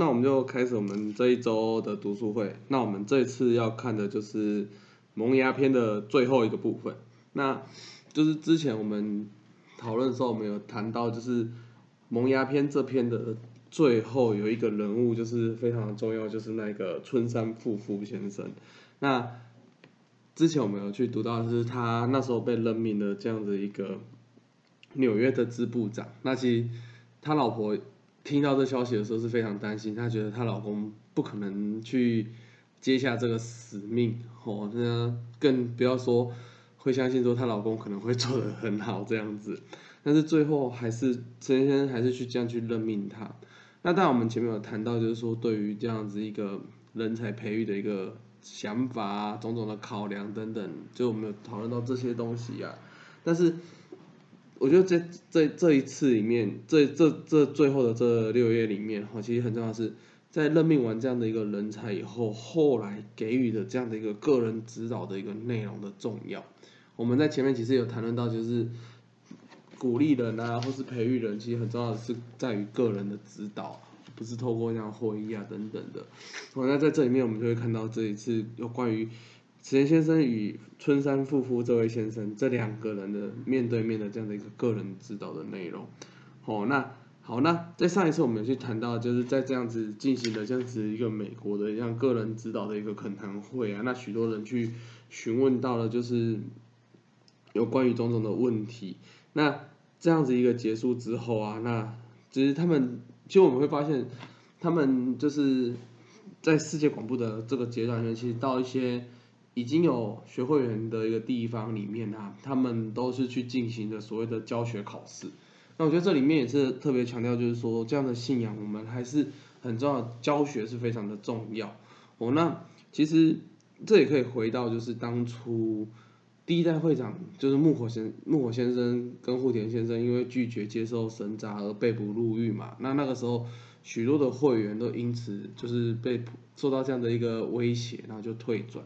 那我们就开始我们这一周的读书会。那我们这次要看的就是《萌芽篇》的最后一个部分。那就是之前我们讨论的时候，我们有谈到，就是《萌芽篇》这篇的最后有一个人物，就是非常的重要，就是那个春山富夫先生。那之前我们有去读到，就是他那时候被任命的这样子一个纽约的支部长。那其实他老婆。听到这消息的时候是非常担心，她觉得她老公不可能去接下这个使命，哦，那更不要说会相信说她老公可能会做得很好这样子，但是最后还是陈先生还是去这样去任命他。那当然我们前面有谈到，就是说对于这样子一个人才培育的一个想法啊，种种的考量等等，就我们有讨论到这些东西啊，但是。我觉得这这这一次里面，这这这最后的这六月里面，哈，其实很重要是在任命完这样的一个人才以后，后来给予的这样的一个个人指导的一个内容的重要。我们在前面其实有谈论到，就是鼓励人啊，或是培育人，其实很重要的是在于个人的指导，不是透过这样会议啊等等的。哦，那在这里面我们就会看到这一次有关于。池田先生与春山富夫这位先生，这两个人的面对面的这样的一个个人指导的内容，好，那好，那在上一次我们去谈到，就是在这样子进行的这样子一个美国的像个人指导的一个恳谈会啊，那许多人去询问到了，就是有关于种种的问题，那这样子一个结束之后啊，那其实他们，其实我们会发现，他们就是在世界广播的这个阶段里面，其实到一些。已经有学会员的一个地方里面啊，他们都是去进行的所谓的教学考试。那我觉得这里面也是特别强调，就是说这样的信仰，我们还是很重要，教学是非常的重要。哦，那其实这也可以回到，就是当初第一代会长就是木火先木火先生跟户田先生因为拒绝接受神札而被捕入狱嘛。那那个时候许多的会员都因此就是被受到这样的一个威胁，然后就退转。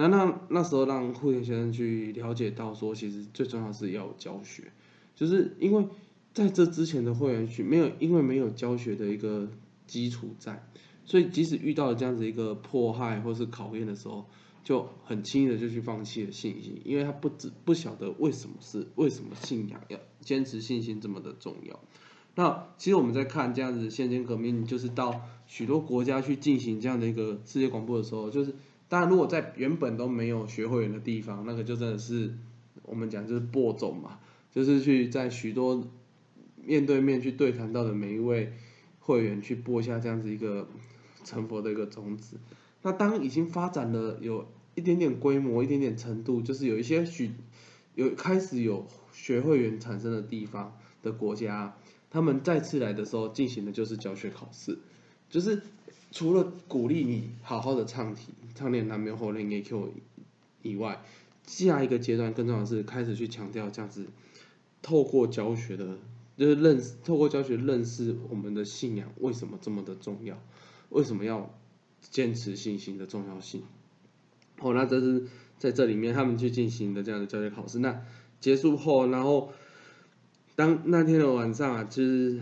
那那那时候让户田先生去了解到说，其实最重要是要教学，就是因为在这之前的会员群没有，因为没有教学的一个基础在，所以即使遇到了这样子一个迫害或是考验的时候，就很轻易的就去放弃了信心，因为他不知不晓得为什么是为什么信仰要坚持信心这么的重要。那其实我们在看这样子现今革命，就是到许多国家去进行这样的一个世界广播的时候，就是。当然，如果在原本都没有学会员的地方，那个就真的是我们讲就是播种嘛，就是去在许多面对面去对谈到的每一位会员去播下这样子一个成佛的一个种子。那当已经发展了有一点点规模、一点点程度，就是有一些许有开始有学会员产生的地方的国家，他们再次来的时候进行的就是教学考试，就是。除了鼓励你好好的唱题、唱练南没或练 A Q 以外，下一个阶段更重要的是开始去强调这样子，透过教学的，就是认识，透过教学认识我们的信仰为什么这么的重要，为什么要坚持信心的重要性。哦，那这是在这里面他们去进行的这样的教学考试。那结束后，然后当那天的晚上啊，就是。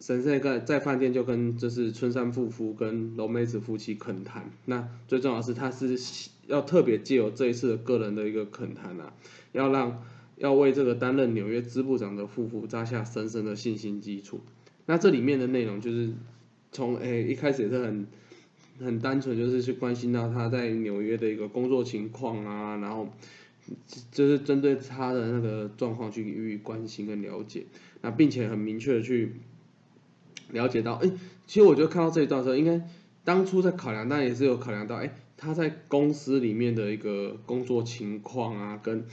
神圣在在饭店就跟就是春山夫妇跟龙梅子夫妻恳谈，那最重要是他是要特别借由这一次的个人的一个恳谈啊，要让要为这个担任纽约支部长的夫妇扎下深深的信心基础。那这里面的内容就是从诶一开始也是很很单纯，就是去关心到他在纽约的一个工作情况啊，然后就是针对他的那个状况去予以关心跟了解，那并且很明确的去。了解到，哎，其实我觉得看到这一段的时候，应该当初在考量，当然也是有考量到，哎，他在公司里面的一个工作情况啊，跟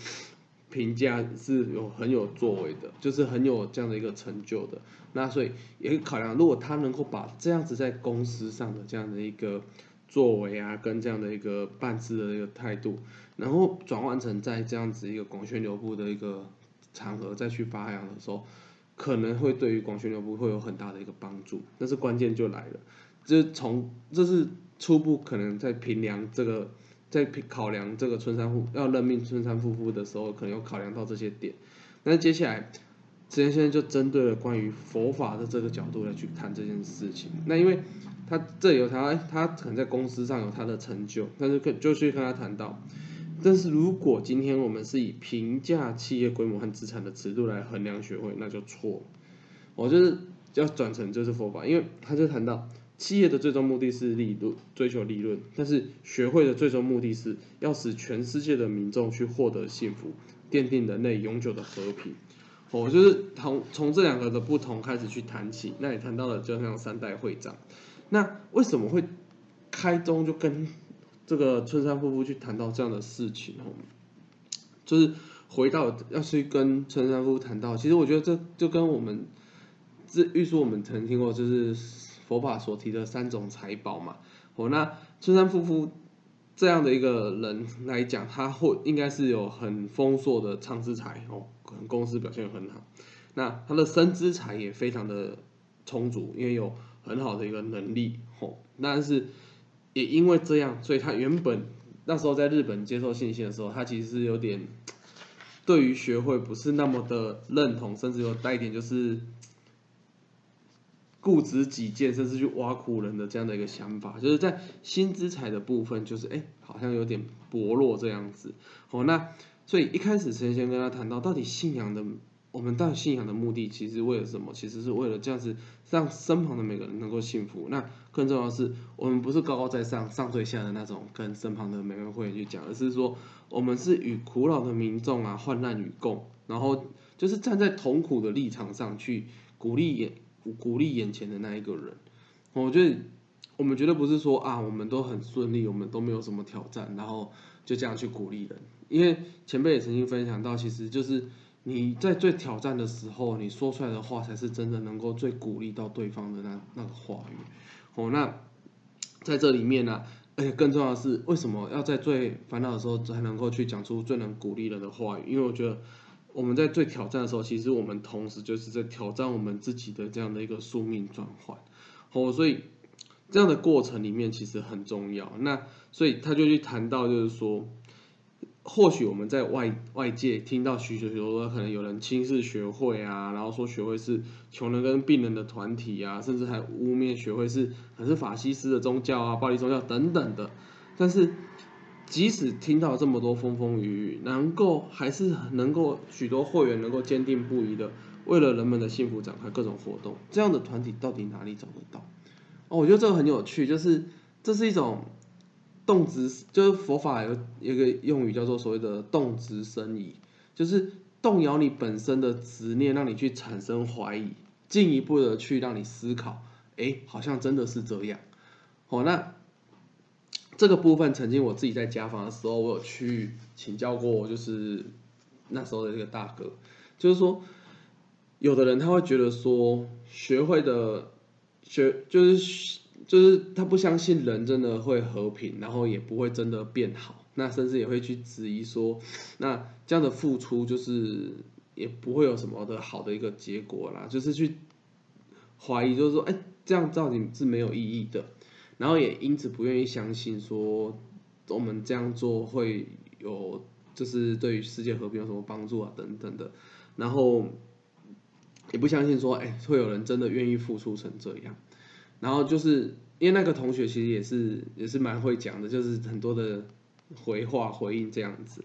评价是有很有作为的，就是很有这样的一个成就的。那所以也考量，如果他能够把这样子在公司上的这样的一个作为啊，跟这样的一个办事的一个态度，然后转换成在这样子一个广宣流部的一个场合再去发扬的时候。可能会对于广宣流部会有很大的一个帮助，但是关键就来了，这是从这是初步可能在评量这个，在考量这个春山夫要任命春山夫妇的时候，可能有考量到这些点，那接下来慈先生就针对了关于佛法的这个角度来去谈这件事情。那因为他这有他他可能在公司上有他的成就，但是跟就去跟他谈到，但是如果今天我们是以评价企业规模和资产的尺度来衡量学会，那就错了。我就是要转成就是佛法，因为他就谈到企业的最终目的是利润，追求利润，但是学会的最终目的是要使全世界的民众去获得幸福，奠定人类永久的和平。我就是从从这两个的不同开始去谈起，那也谈到了就像三代会长。那为什么会开宗就跟这个春山夫妇去谈到这样的事情哦？就是回到要去跟春山夫妇谈到，其实我觉得这就跟我们这预说我们曾听过，就是佛法所提的三种财宝嘛。哦，那春山夫妇这样的一个人来讲，他会应该是有很丰硕的长资财哦，可能公司表现很好。那他的生资财也非常的充足，因为有。很好的一个能力，吼，但是也因为这样，所以他原本那时候在日本接受信息的时候，他其实是有点对于学会不是那么的认同，甚至有带一点就是固执己见，甚至去挖苦人的这样的一个想法，就是在新资产的部分，就是哎，好像有点薄弱这样子，哦，那所以一开始陈先跟他谈到，到底信仰的。我们到信仰的目的，其实为了什么？其实是为了这样子，让身旁的每个人能够幸福。那更重要的是，我们不是高高在上、上对下的那种跟身旁的每个会员去讲，而是说，我们是与苦恼的民众啊，患难与共，然后就是站在同苦的立场上去鼓励眼鼓励眼前的那一个人。我觉得我们绝对不是说啊，我们都很顺利，我们都没有什么挑战，然后就这样去鼓励人。因为前辈也曾经分享到，其实就是。你在最挑战的时候，你说出来的话才是真的能够最鼓励到对方的那那个话语。哦，那在这里面呢，而且更重要的是，为什么要在最烦恼的时候才能够去讲出最能鼓励人的话语？因为我觉得我们在最挑战的时候，其实我们同时就是在挑战我们自己的这样的一个宿命转换。哦，所以这样的过程里面其实很重要。那所以他就去谈到，就是说。或许我们在外外界听到许许多多可能有人轻视学会啊，然后说学会是穷人跟病人的团体啊，甚至还污蔑学会是还是法西斯的宗教啊、暴力宗教等等的。但是即使听到这么多风风雨雨，能够还是能够许多会员能够坚定不移的为了人们的幸福展开各种活动，这样的团体到底哪里找得到？哦，我觉得这个很有趣，就是这是一种。动执就是佛法有一个用语叫做所谓的动执生疑，就是动摇你本身的执念，让你去产生怀疑，进一步的去让你思考，哎，好像真的是这样。哦，那这个部分曾经我自己在家访的时候，我有去请教过，就是那时候的这个大哥，就是说，有的人他会觉得说，学会的学就是。就是他不相信人真的会和平，然后也不会真的变好，那甚至也会去质疑说，那这样的付出就是也不会有什么的好的一个结果啦，就是去怀疑，就是说，哎，这样到底是没有意义的，然后也因此不愿意相信说我们这样做会有，就是对于世界和平有什么帮助啊等等的，然后也不相信说，哎，会有人真的愿意付出成这样。然后就是因为那个同学其实也是也是蛮会讲的，就是很多的回话回应这样子。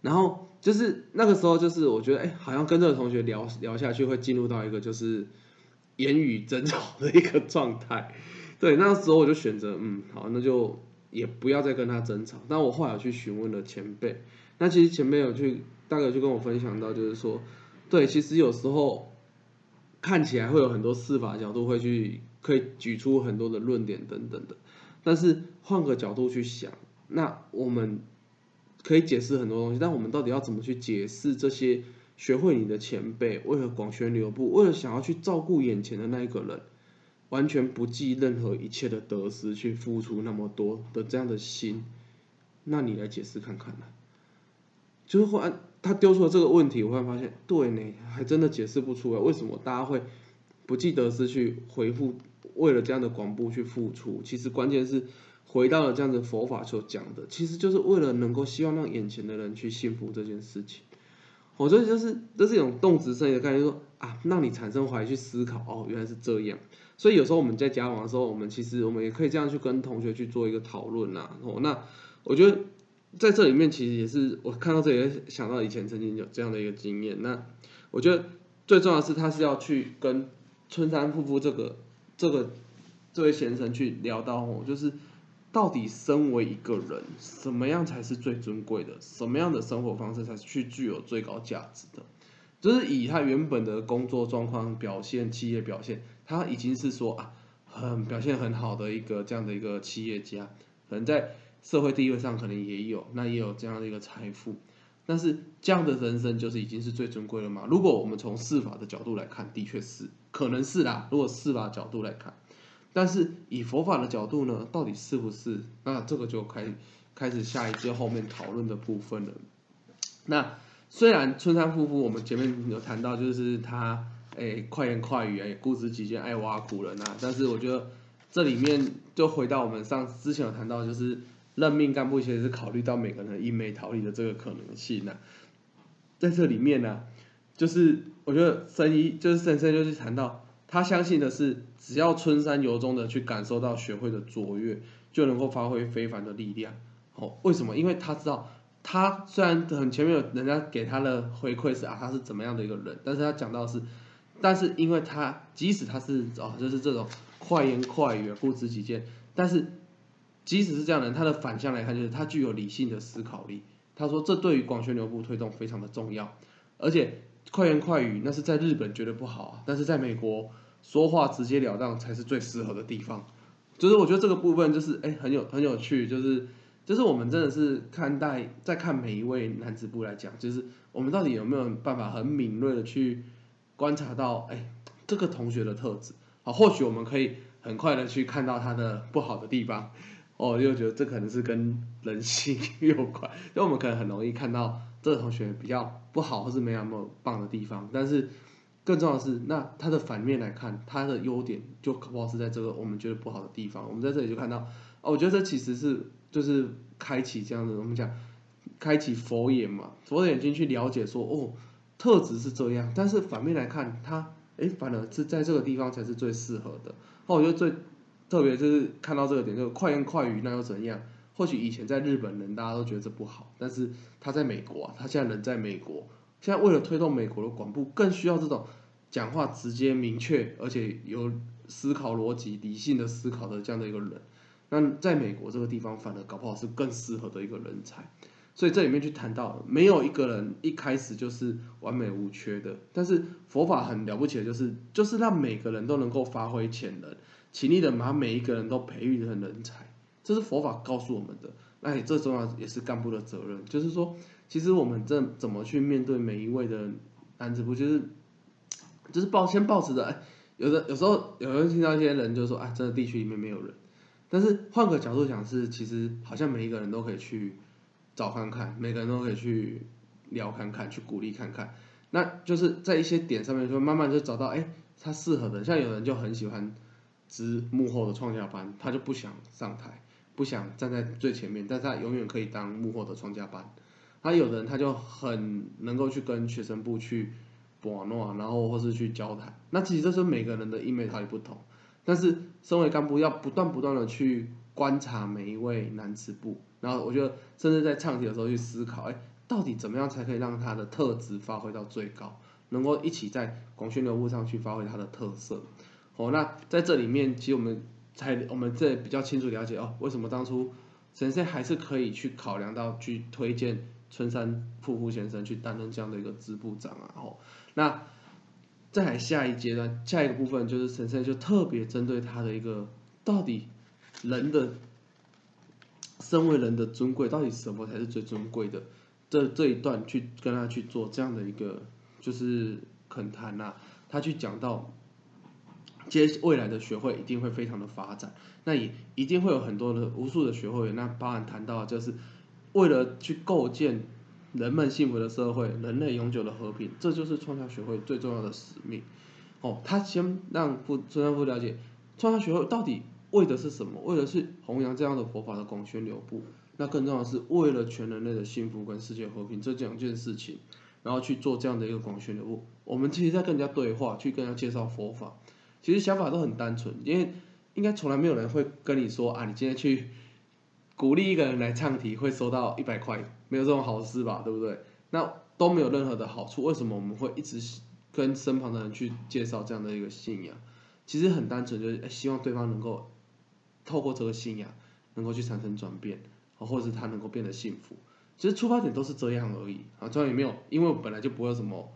然后就是那个时候，就是我觉得哎，好像跟这个同学聊聊下去，会进入到一个就是言语争吵的一个状态。对，那时候我就选择嗯，好，那就也不要再跟他争吵。但我后来去询问了前辈，那其实前辈有去大概就跟我分享到，就是说，对，其实有时候看起来会有很多司法角度会去。可以举出很多的论点等等的，但是换个角度去想，那我们可以解释很多东西，但我们到底要怎么去解释这些学会你的前辈为了广宣流布，为了想要去照顾眼前的那一个人，完全不计任何一切的得失去付出那么多的这样的心，那你来解释看看呢？就是忽然他丢出了这个问题，我忽然发现，对呢，还真的解释不出来，为什么大家会不计得失去回复？为了这样的广布去付出，其实关键是回到了这样子佛法所讲的，其实就是为了能够希望让眼前的人去幸福这件事情。我觉得就是这是一种动词生理的概念，说啊，让你产生怀疑去思考，哦，原来是这样。所以有时候我们在交往的时候，我们其实我们也可以这样去跟同学去做一个讨论呐。哦，那我觉得在这里面其实也是我看到这里想到以前曾经有这样的一个经验。那我觉得最重要的是他是要去跟春山夫妇这个这个这位先生去聊到哦，就是。到底身为一个人，什么样才是最尊贵的？什么样的生活方式才是去具有最高价值的？就是以他原本的工作状况表现、企业表现，他已经是说啊，很表现很好的一个这样的一个企业家，可能在社会地位上可能也有，那也有这样的一个财富。但是这样的人生就是已经是最尊贵了吗？如果我们从司法的角度来看，的确是，可能是啦。如果司法角度来看。但是以佛法的角度呢，到底是不是？那这个就开开始下一节后面讨论的部分了。那虽然春山夫妇我们前面有谈到，就是他诶快言快语啊，也固执己见爱挖苦人啊，但是我觉得这里面就回到我们上之前有谈到，就是任命干部其实是考虑到每个人因美逃离的这个可能性呢。在这里面呢，就是我觉得神医就是神僧就是谈到。他相信的是，只要春山由衷的去感受到学会的卓越，就能够发挥非凡的力量。哦，为什么？因为他知道，他虽然很前面有人家给他的回馈是啊，他是怎么样的一个人，但是他讲到是，但是因为他即使他是哦，就是这种快言快语、固执己见，但是即使是这样的人，他的反向来看就是他具有理性的思考力。他说这对于广宣流布推动非常的重要，而且快言快语那是在日本绝对不好啊，但是在美国。说话直截了当才是最适合的地方，就是我觉得这个部分就是哎很有很有趣，就是就是我们真的是看待在看每一位男子部来讲，就是我们到底有没有办法很敏锐的去观察到哎这个同学的特质，好或许我们可以很快的去看到他的不好的地方，哦又觉得这可能是跟人性 有关，因为我们可能很容易看到这个同学比较不好或是没那么棒的地方，但是。更重要的是，那他的反面来看，他的优点就可不好是在这个我们觉得不好的地方。我们在这里就看到，哦，我觉得这其实是就是开启这样的，我们讲开启佛眼嘛，佛眼睛去了解说，哦，特质是这样，但是反面来看，他，哎，反而是在这个地方才是最适合的。那我觉得最特别就是看到这个点，就快言快语那又怎样？或许以前在日本人大家都觉得这不好，但是他在美国啊，他现在人在美国。现在为了推动美国的广播，更需要这种讲话直接、明确，而且有思考逻辑、理性的思考的这样的一个人。那在美国这个地方，反而搞不好是更适合的一个人才。所以这里面去谈到，没有一个人一开始就是完美无缺的。但是佛法很了不起的，就是就是让每个人都能够发挥潜能，勤力的把每一个人都培育成人才。这是佛法告诉我们的。那这重要也是干部的责任，就是说。其实我们这怎么去面对每一位的男子部，就是就是抱先抱持着，哎，有的有时候有人听到一些人就说，啊，这个地区里面没有人，但是换个角度讲是，其实好像每一个人都可以去找看看，每个人都可以去聊看看，去鼓励看看，那就是在一些点上面说，慢慢就找到，哎，他适合的，像有人就很喜欢值幕后的创价班，他就不想上台，不想站在最前面，但是他永远可以当幕后的创价班。他有的人他就很能够去跟学生部去玩弄，然后或是去交谈。那其实这是每个人的英美他也不同，但是身为干部要不断不断的去观察每一位男子部，然后我觉得甚至在唱题的时候去思考，哎，到底怎么样才可以让他的特质发挥到最高，能够一起在广宣流部上去发挥他的特色。哦，那在这里面其实我们才我们这比较清楚了解哦，为什么当初神仙还是可以去考量到去推荐。春山瀑布先生去担任这样的一个支部长啊，哦，那再来下一阶段，下一个部分就是神圣就特别针对他的一个到底人的身为人的尊贵，到底什么才是最尊贵的？这这一段去跟他去做这样的一个就是恳谈呐，他去讲到接未来的学会一定会非常的发展，那也一定会有很多的无数的学会员，那包含谈到就是。为了去构建人们幸福的社会，人类永久的和平，这就是创校学会最重要的使命。哦，他先让夫孙山夫了解创校学会到底为的是什么？为的是弘扬这样的佛法的广宣流布。那更重要的是为了全人类的幸福跟世界和平这两件事情。然后去做这样的一个广宣流布。我们其实在跟人家对话，去跟人家介绍佛法，其实想法都很单纯，因为应该从来没有人会跟你说啊，你今天去鼓励一个人来唱题会收到一百块，没有这种好事吧，对不对？那都没有任何的好处，为什么我们会一直跟身旁的人去介绍这样的一个信仰？其实很单纯，就是希望对方能够透过这个信仰，能够去产生转变，或者是他能够变得幸福。其实出发点都是这样而已啊，这样也没有，因为本来就不会有什么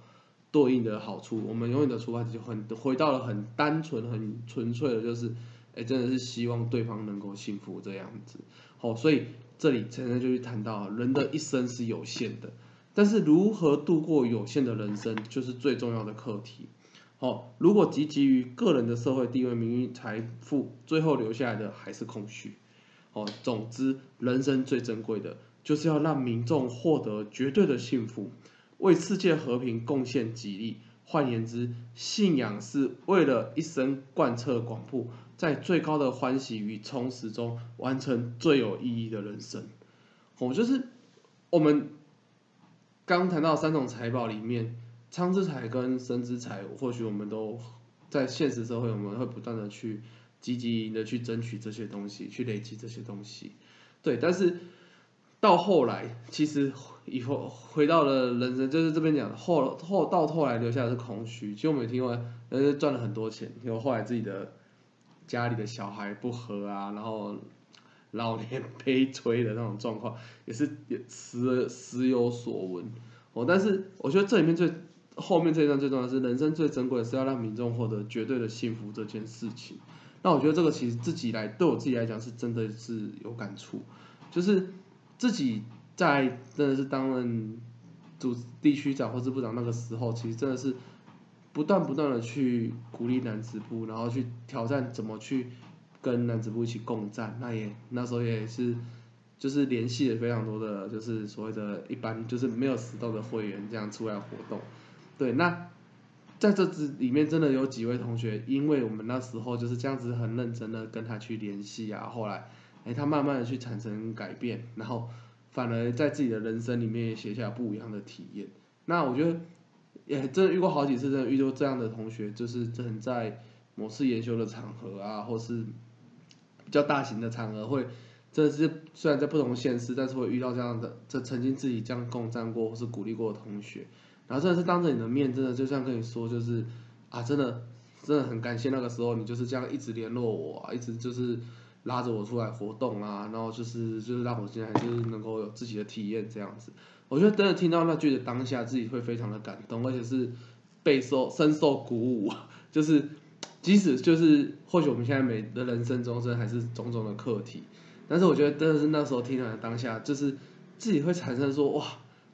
对应的好处。我们永远的出发点就很回到了很单纯、很纯粹的，就是哎，真的是希望对方能够幸福这样子。好，所以这里现在就去谈到，人的一生是有限的，但是如何度过有限的人生，就是最重要的课题。好，如果汲汲于个人的社会地位、名誉、财富，最后留下来的还是空虚。哦，总之，人生最珍贵的。就是要让民众获得绝对的幸福，为世界和平贡献己力。换言之，信仰是为了一生贯彻广布，在最高的欢喜与充实中完成最有意义的人生。哦，就是我们刚谈到三种财宝里面，仓之财跟生之财，或许我们都在现实社会，我们会不断的去积极的去争取这些东西，去累积这些东西。对，但是。到后来，其实以后回到了人生，就是这边讲后后到后来留下的是空虚。其实我们也听过，人家赚了很多钱，结果后来自己的家里的小孩不和啊，然后老年悲催的那种状况，也是也时时有所闻。哦，但是我觉得这里面最后面这一段最重要的是，人生最珍贵的是要让民众获得绝对的幸福这件事情。那我觉得这个其实自己来对我自己来讲是真的是有感触，就是。自己在真的是担任主地区长或支部长那个时候，其实真的是不断不断的去鼓励男子部，然后去挑战怎么去跟男子部一起共战。那也那时候也是就是联系了非常多的，就是所谓的一般就是没有死斗的会员这样出来活动。对，那在这支里面真的有几位同学，因为我们那时候就是这样子很认真的跟他去联系啊，后来。哎，他慢慢的去产生改变，然后反而在自己的人生里面写下不一样的体验。那我觉得也真的遇过好几次，真的遇到这样的同学，就是真在某次研修的场合啊，或是比较大型的场合，会真的是虽然在不同县市，但是会遇到这样的，这曾经自己这样共战过或是鼓励过的同学，然后真的是当着你的面，真的就像跟你说，就是啊，真的真的很感谢那个时候你就是这样一直联络我，一直就是。拉着我出来活动啊，然后就是就是让我现在就是能够有自己的体验这样子。我觉得真的听到那句的当下，自己会非常的感动，而且是备受深受鼓舞。就是即使就是或许我们现在每的人生中，这还是种种的课题，但是我觉得真的是那时候听完当下，就是自己会产生说哇，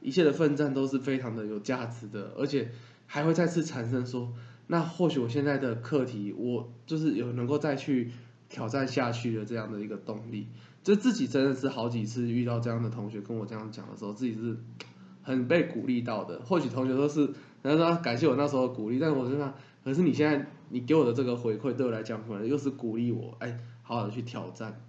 一切的奋战都是非常的有价值的，而且还会再次产生说，那或许我现在的课题，我就是有能够再去。挑战下去的这样的一个动力，就自己真的是好几次遇到这样的同学跟我这样讲的时候，自己是很被鼓励到的。或许同学都是，他说感谢我那时候的鼓励，但是我真的，可是你现在你给我的这个回馈对我来讲，可能又是鼓励我，哎，好好的去挑战。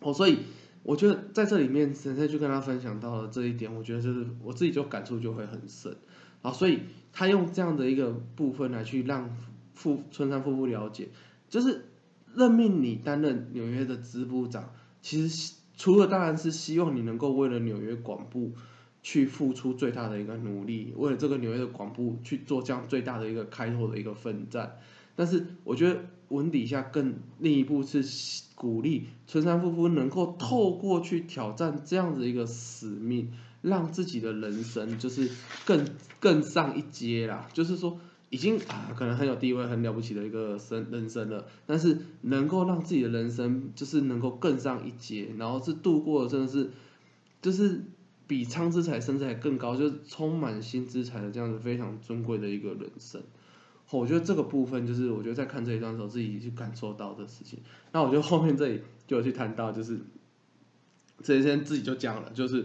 哦，所以我觉得在这里面，陈生就跟他分享到了这一点，我觉得就是我自己就感触就会很深。啊，所以他用这样的一个部分来去让父春山夫妇了解，就是。任命你担任纽约的支部长，其实除了当然是希望你能够为了纽约广部去付出最大的一个努力，为了这个纽约的广部去做这样最大的一个开拓的一个奋战。但是我觉得文底下更另一步是鼓励春山夫妇能够透过去挑战这样子一个使命，让自己的人生就是更更上一阶啦，就是说。已经啊，可能很有地位、很了不起的一个生人生了，但是能够让自己的人生就是能够更上一阶，然后是度过真的是，就是比苍之才、甚至还更高，就是充满新之才的这样子非常尊贵的一个人生。我觉得这个部分就是我觉得在看这一段的时候自己去感受到的事情。那我觉得后面这里就有去谈到，就是这一天自己就讲了，就是。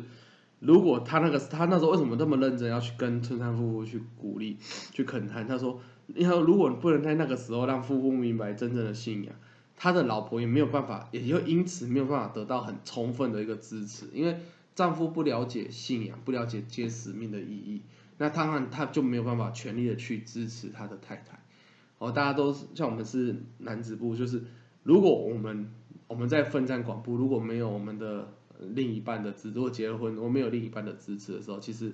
如果他那个他那时候为什么这么认真要去跟村山夫妇去鼓励去恳谈？他说：，你看，如果不能在那个时候让夫妇明白真正的信仰，他的老婆也没有办法，也就因此没有办法得到很充分的一个支持，因为丈夫不了解信仰，不了解接使命的意义，那当然他就没有办法全力的去支持他的太太。哦，大家都是像我们是男子部，就是如果我们我们在奋战广部，如果没有我们的另一半的支，如果结了婚，我没有另一半的支持的时候，其实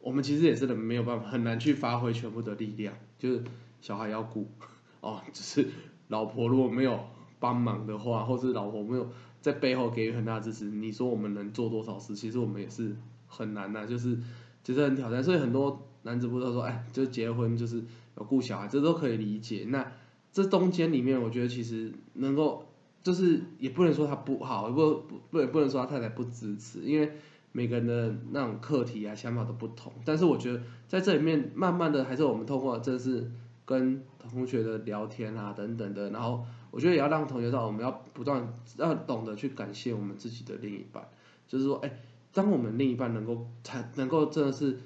我们其实也是没有办法，很难去发挥全部的力量。就是小孩要顾，哦，就是老婆如果没有帮忙的话，或是老婆没有在背后给予很大支持，你说我们能做多少事？其实我们也是很难呐，就是就是很挑战。所以很多男子部都说，哎，就结婚就是。要顾小孩，这都可以理解。那这中间里面，我觉得其实能够，就是也不能说他不好，不不不不能说他太太不支持，因为每个人的那种课题啊、想法都不同。但是我觉得在这里面，慢慢的还是我们通过这是跟同学的聊天啊等等的，然后我觉得也要让同学知道，我们要不断要懂得去感谢我们自己的另一半，就是说，哎，当我们另一半能够才能够真的是。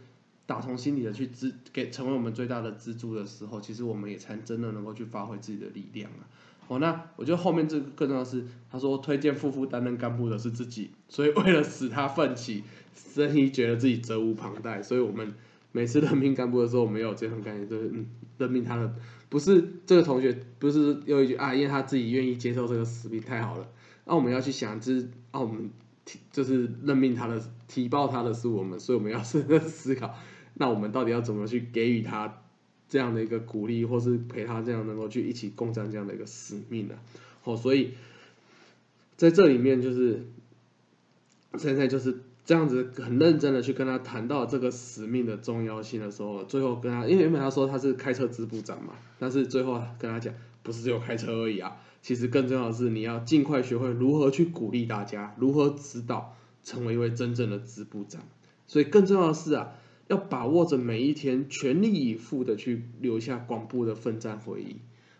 打从心里的去支给成为我们最大的支柱的时候，其实我们也才真的能够去发挥自己的力量啊。哦，那我觉得后面这个更重要是，他说推荐夫妇担任干部的是自己，所以为了使他奋起，生意觉得自己责无旁贷，所以我们每次任命干部的时候，我们有这种感觉，就是嗯，任命他的不是这个同学，不是有一句啊，因为他自己愿意接受这个使命，太好了。那我们要去想，就是啊，我们提就是任命他的提报他的是我们，所以我们要深 刻思考。那我们到底要怎么去给予他这样的一个鼓励，或是陪他这样能够去一起共战这样的一个使命呢？哦，所以在这里面就是现在就是这样子很认真的去跟他谈到这个使命的重要性的时候，最后跟他，因为原本他说他是开车支部长嘛，但是最后跟他讲，不是只有开车而已啊，其实更重要的是你要尽快学会如何去鼓励大家，如何指导成为一位真正的支部长，所以更重要的是啊。要把握着每一天，全力以赴的去留下广布的奋战回忆，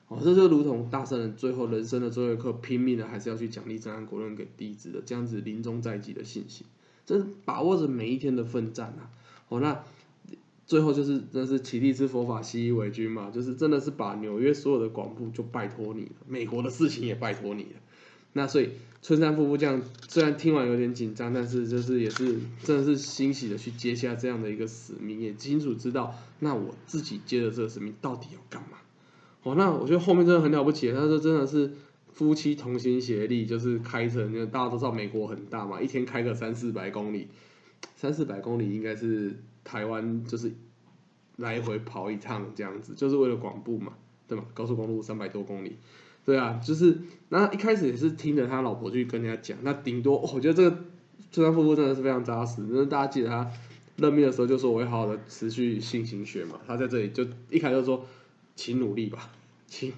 哦，这就如同大圣人最后人生的最后一刻，拼命的还是要去奖励真安国人给弟子的这样子临终在即的信心，真把握着每一天的奋战啊，哦，那最后就是真是起立之佛法，习以为君嘛，就是真的是把纽约所有的广布就拜托你了，美国的事情也拜托你了，那所以。春山夫妇这样，虽然听完有点紧张，但是就是也是真的是欣喜的去接下这样的一个使命，也清楚知道，那我自己接的这个使命到底要干嘛？哦，那我觉得后面真的很了不起，他说真的是夫妻同心协力，就是开车，因为大家都知道美国很大嘛，一天开个三四百公里，三四百公里应该是台湾就是来回跑一趟这样子，就是为了广布嘛，对吗？高速公路三百多公里。对啊，就是那一开始也是听着他老婆去跟人家讲，那顶多我觉得这个村上夫妇真的是非常扎实。那大家记得他任命的时候就说我会好好的持续性行学嘛，他在这里就一开始就说请努力吧，请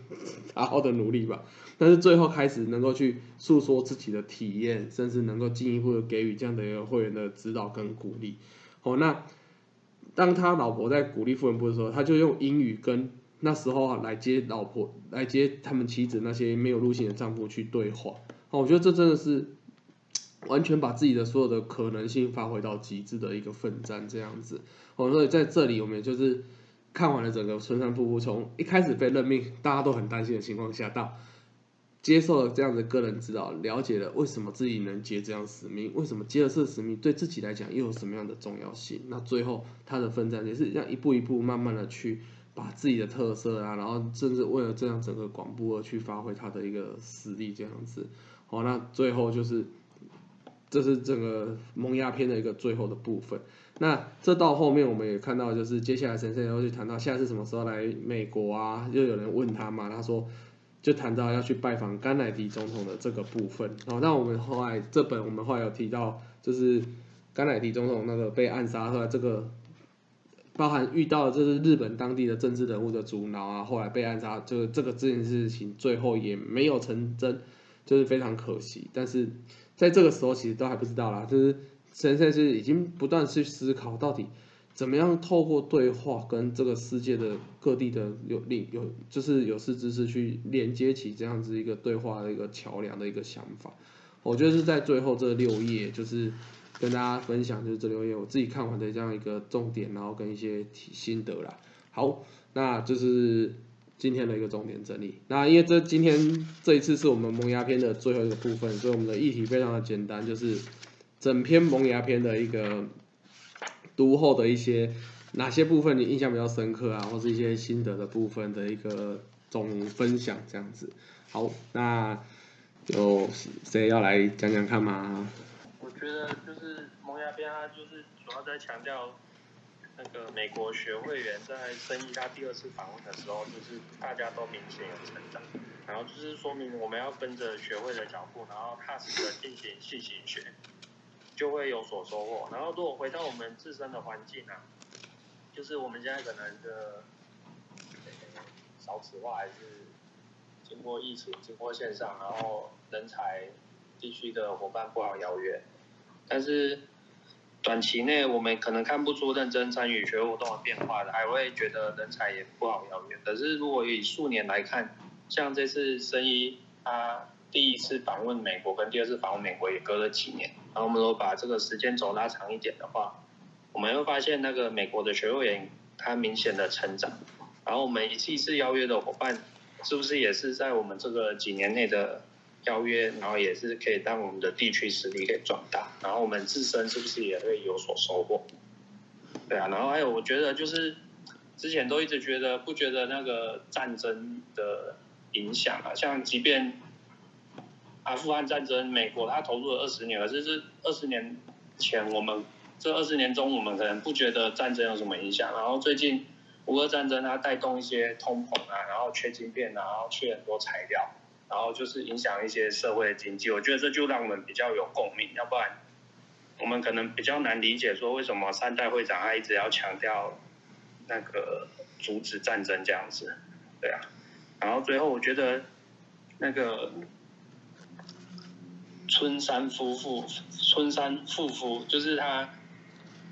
好好的努力吧。但是最后开始能够去诉说自己的体验，甚至能够进一步的给予这样的一个会员的指导跟鼓励。哦，那当他老婆在鼓励富人部的时候，他就用英语跟。那时候啊，来接老婆，来接他们妻子那些没有入信的丈夫去对话，我觉得这真的是 完全把自己的所有的可能性发挥到极致的一个奋战这样子，哦，所以在这里我们就是看完了整个春山夫妇从一开始被任命，大家都很担心的情况下，到接受了这样的个人指导，了解了为什么自己能接这样使命，为什么接了这使命对自己来讲又有什么样的重要性，那最后他的奋战也是这样一步一步慢慢的去。把自己的特色啊，然后甚至为了这样整个广播而去发挥他的一个实力，这样子，好，那最后就是，这是整个蒙鸦片的一个最后的部分。那这到后面我们也看到，就是接下来神圣要去谈到下次什么时候来美国啊？又有人问他嘛，他说就谈到要去拜访甘乃迪总统的这个部分。哦，那我们后来这本我们后来有提到，就是甘乃迪总统那个被暗杀后来这个。包含遇到这是日本当地的政治人物的阻挠啊，后来被暗杀，就是这个这件事情最后也没有成真，就是非常可惜。但是在这个时候，其实都还不知道啦，就是现在是已经不断去思考，到底怎么样透过对话跟这个世界的各地的有利有就是有识之士去连接起这样子一个对话的一个桥梁的一个想法。我觉得是在最后这六页就是。跟大家分享就是这六页我自己看完的这样一个重点，然后跟一些心得啦。好，那就是今天的一个重点整理。那因为这今天这一次是我们萌芽篇的最后一个部分，所以我们的议题非常的简单，就是整篇萌芽篇的一个读后的一些哪些部分你印象比较深刻啊，或是一些心得的部分的一个总分享这样子。好，那有谁要来讲讲看吗？觉得就是蒙牙边，他就是主要在强调那个美国学会员在生意他第二次访问的时候，就是大家都明显有成长，然后就是说明我们要跟着学会的脚步，然后踏实的进行细行学，就会有所收获。然后如果回到我们自身的环境啊，就是我们现在可能的少子化还是。经过疫情，经过线上，然后人才地区的伙伴不好邀约，但是短期内我们可能看不出认真参与学活动的变化的，还会觉得人才也不好邀约。可是如果以数年来看，像这次生意他第一次访问美国跟第二次访问美国也隔了几年，然后我们如果把这个时间轴拉长一点的话，我们会发现那个美国的学会员他明显的成长，然后我们一次一次邀约的伙伴。是不是也是在我们这个几年内的邀约，然后也是可以让我们的地区实力给壮大，然后我们自身是不是也会有所收获？对啊，然后还有我觉得就是之前都一直觉得不觉得那个战争的影响啊，像即便阿富汗战争，美国他投入了二十年，可是二十年前我们这二十年中我们可能不觉得战争有什么影响，然后最近。乌俄战争它带动一些通膨啊，然后缺晶片，然后缺很多材料，然后就是影响一些社会的经济。我觉得这就让我们比较有共鸣，要不然我们可能比较难理解说为什么三代会长他一直要强调那个阻止战争这样子，对啊。然后最后我觉得那个春山夫妇，春山夫妇就是他。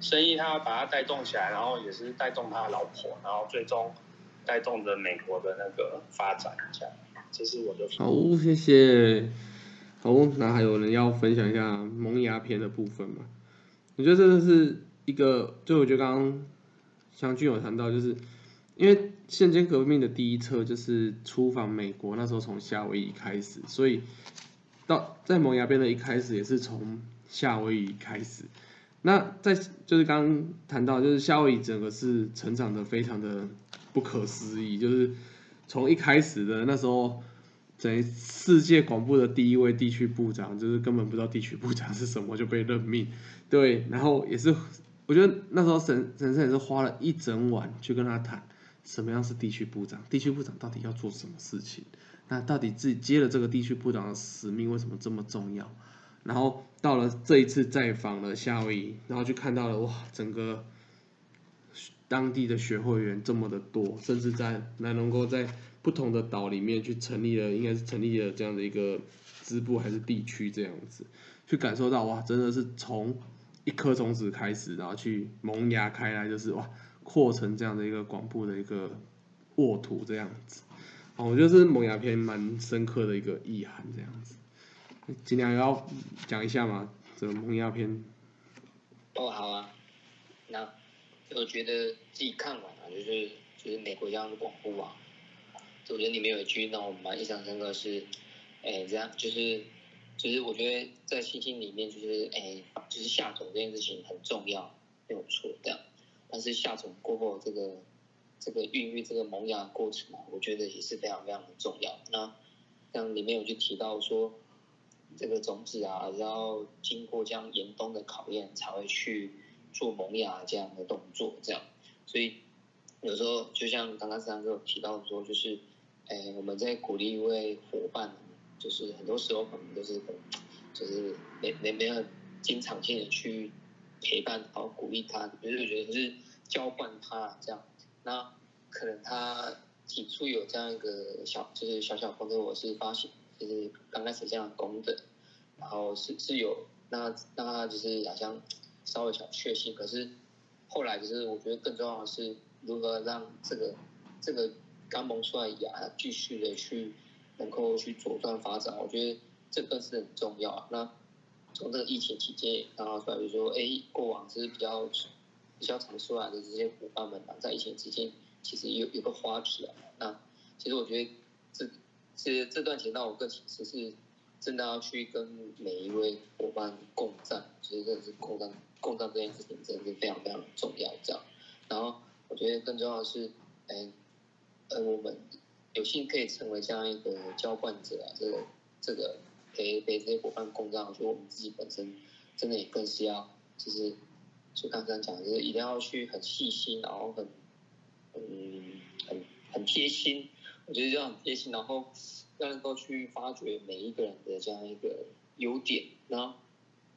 生意他把他带动起来，然后也是带动他老婆，然后最终带动着美国的那个发展，这样，这是我的。好，谢谢。好，那还有人要分享一下萌芽片的部分吗？我觉得这个是一个，就我觉得刚刚湘君有谈到，就是因为现今革命的第一册就是出访美国，那时候从夏威夷开始，所以到在萌芽片的一开始也是从夏威夷开始。那在就是刚刚谈到，就是夏威夷整个是成长的非常的不可思议，就是从一开始的那时候，整世界广播的第一位地区部长，就是根本不知道地区部长是什么就被任命，对，然后也是我觉得那时候沈沈生也是花了一整晚去跟他谈，什么样是地区部长，地区部长到底要做什么事情，那到底自己接了这个地区部长的使命为什么这么重要？然后到了这一次再访了夏威夷，然后就看到了哇，整个当地的学会员这么的多，甚至在那能够在不同的岛里面去成立了，应该是成立了这样的一个支部还是地区这样子，去感受到哇，真的是从一颗种子开始，然后去萌芽开来，就是哇，扩成这样的一个广布的一个沃土这样子，哦，我觉得是萌芽篇蛮深刻的一个意涵这样子。尽量要讲一下嘛，这个萌芽片。哦，好啊。那我觉得自己看完了，就是就是美国这样的广播啊，我觉得里面有一句让我蛮印象深刻是，哎，这样就是就是我觉得在星星里面就是哎，就是下种这件事情很重要，没有错这样。但是下种过后这个这个孕育这个萌芽过程，我觉得也是非常非常的重要。那像里面有就提到说。这个种子啊，要经过这样严冬的考验，才会去做萌芽这样的动作，这样。所以有时候就像刚刚三哥提到说，就是，哎，我们在鼓励一位伙伴，就是很多时候可能都是，就是没没没有经常性的去陪伴然后鼓励他，就是觉得是交换他这样。那可能他起初有这样一个小，就是小小风格，我是发现。就是刚开始这样功的，然后是是有那那就是好像稍微小确幸，可是后来就是我觉得更重要的是如何让这个这个刚萌出来芽继续的去能够去茁壮发展，我觉得这更是很重要。那从这个疫情期间刚好出来，比如说哎过往是比较比较常出来的这些伙伴们啊，在疫情期间其实有有个话题啊，那其实我觉得这。其实这段情让我更其实是真的要去跟每一位伙伴共战，其实真的是共战共战这件事情真的是非常非常重要。这样，然后我觉得更重要的是，哎，呃，我们有幸可以成为这样一个浇灌者啊，这个这个陪陪这些伙伴共战，我觉得我们自己本身真的也更是要，就是就刚刚讲，就是一定要去很细心，然后很嗯很很贴心，我觉得这样很贴心，然后要能够去发掘每一个人的这样一个优点，然后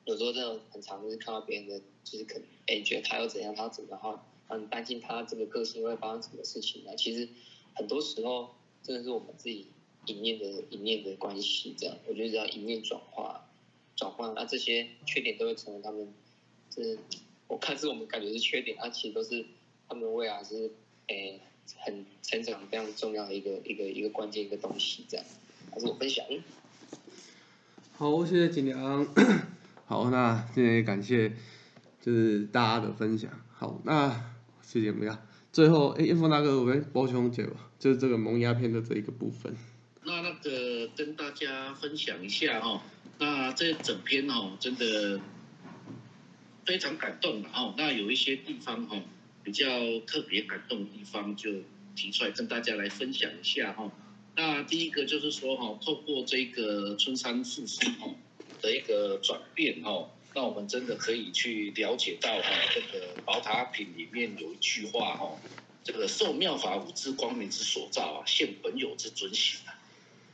有时候真的很常就是看到别人的，就是可能哎觉得他要怎样，他要怎么样，很担心他这个个性会发生什么事情呢？其实很多时候真的是我们自己一念的一念的关系，这样我觉得只要一念转化转换，那这些缺点都会成为他们，这我看是我们感觉是缺点，那其实都是他们未来是诶很成长非常重要的一个一个一个关键一个东西，这样，还是我分享。好，谢谢锦良。好，那今天也感谢就是大家的分享。好，那。谢谢不要。最后，哎，叶峰大哥，我们补充解吧，就是这个蒙牙片的这一个部分。那那个跟大家分享一下哈，那这整篇哦，真的非常感动的哦。那有一些地方哈，比较特别感动的地方，就提出来跟大家来分享一下哈。那第一个就是说哈，透过这个春山父妇哈的一个转变哦。那我们真的可以去了解到哈，这个宝塔品里面有一句话哈，这个受妙法五智光明之所造啊，现本有之尊行啊，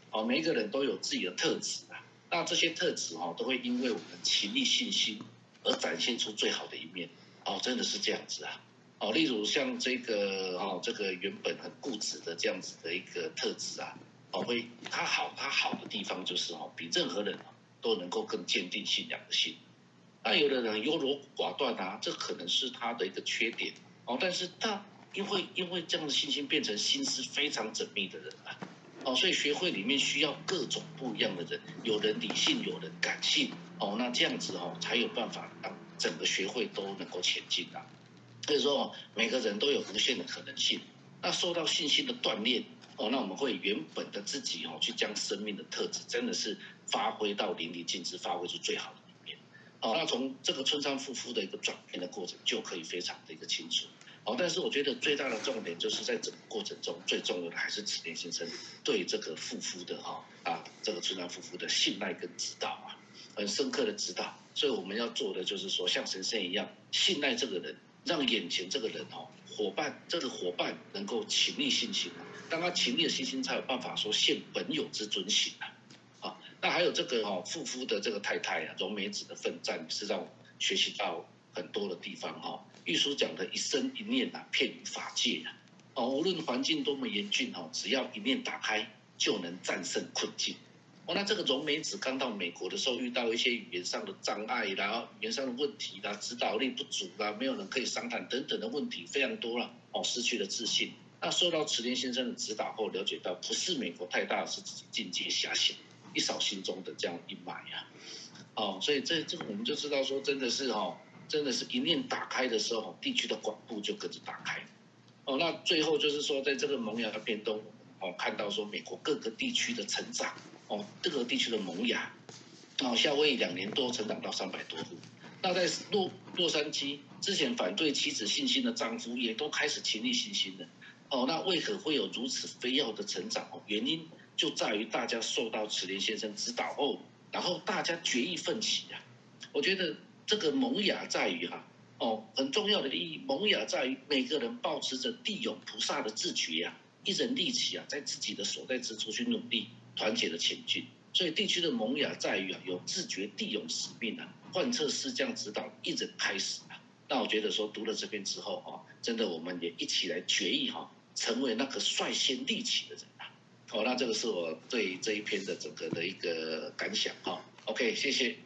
哦，每一个人都有自己的特质啊，那这些特质哈，都会因为我们勤力信心而展现出最好的一面，哦，真的是这样子啊，哦，例如像这个哦，这个原本很固执的这样子的一个特质啊，哦，会他好他好的地方就是哦，比任何人都能够更坚定信仰的心。那有的人优柔寡断啊，这可能是他的一个缺点哦。但是他因为因为这样的信心变成心思非常缜密的人啊，哦，所以学会里面需要各种不一样的人，有人理性，有人感性哦。那这样子哦，才有办法让整个学会都能够前进啊。所以说，每个人都有无限的可能性。那受到信心的锻炼哦，那我们会原本的自己哦，去将生命的特质真的是发挥到淋漓尽致，发挥出最好的一面。哦，那从这个村上夫妇的一个转变的过程就可以非常的一个清楚。哦，但是我觉得最大的重点就是在整个过程中最重要的还是池田先生对这个夫妇的哈啊这个村上夫妇的信赖跟指导啊，很深刻的指导。所以我们要做的就是说像神仙一样信赖这个人，让眼前这个人哦伙伴这个伙伴能够勤力信心啊，当他勤力的信心才有办法说现本有之尊行啊。啊那还有这个哈，富夫的这个太太啊，荣美子的奋战是让我学习到很多的地方哈。玉书讲的一生一念呐，骗法界啊，哦，无论环境多么严峻哈，只要一念打开，就能战胜困境。哦，那这个荣美子刚到美国的时候，遇到一些语言上的障碍啦，语言上的问题啦，指导力不足啦，没有人可以商谈等等的问题非常多了，哦，失去了自信。那受到池田先生的指导后，了解到不是美国太大，是自己境界狭小。一扫心中的这样阴霾呀，哦，所以这这我们就知道说，真的是哦，真的是一念打开的时候，地区的广度就跟着打开。哦，那最后就是说，在这个萌芽的变动，哦，看到说美国各个地区的成长，哦，各个地区的萌芽，哦，夏威夷两年多成长到三百多户，那在洛洛杉矶之前反对妻子信心的丈夫也都开始勤力信心了。哦，那为何会有如此飞跃的成长？哦，原因。就在于大家受到池田先生指导后，然后大家决意奋起啊！我觉得这个萌芽在于哈哦，很重要的意义。萌芽在于每个人保持着地勇菩萨的自觉啊，一人立起啊，在自己的所在之处去努力，团结的前进。所以地区的萌芽在于啊，有自觉地勇使命啊，贯彻师匠指导，一人开始啊。那我觉得说读了这篇之后啊，真的我们也一起来决议哈，成为那个率先立起的人。哦，那这个是我对这一篇的整个的一个感想哈。OK，谢谢。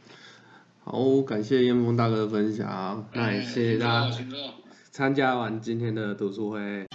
好，感谢燕峰大哥的分享，那也谢谢大家参加完今天的读书会。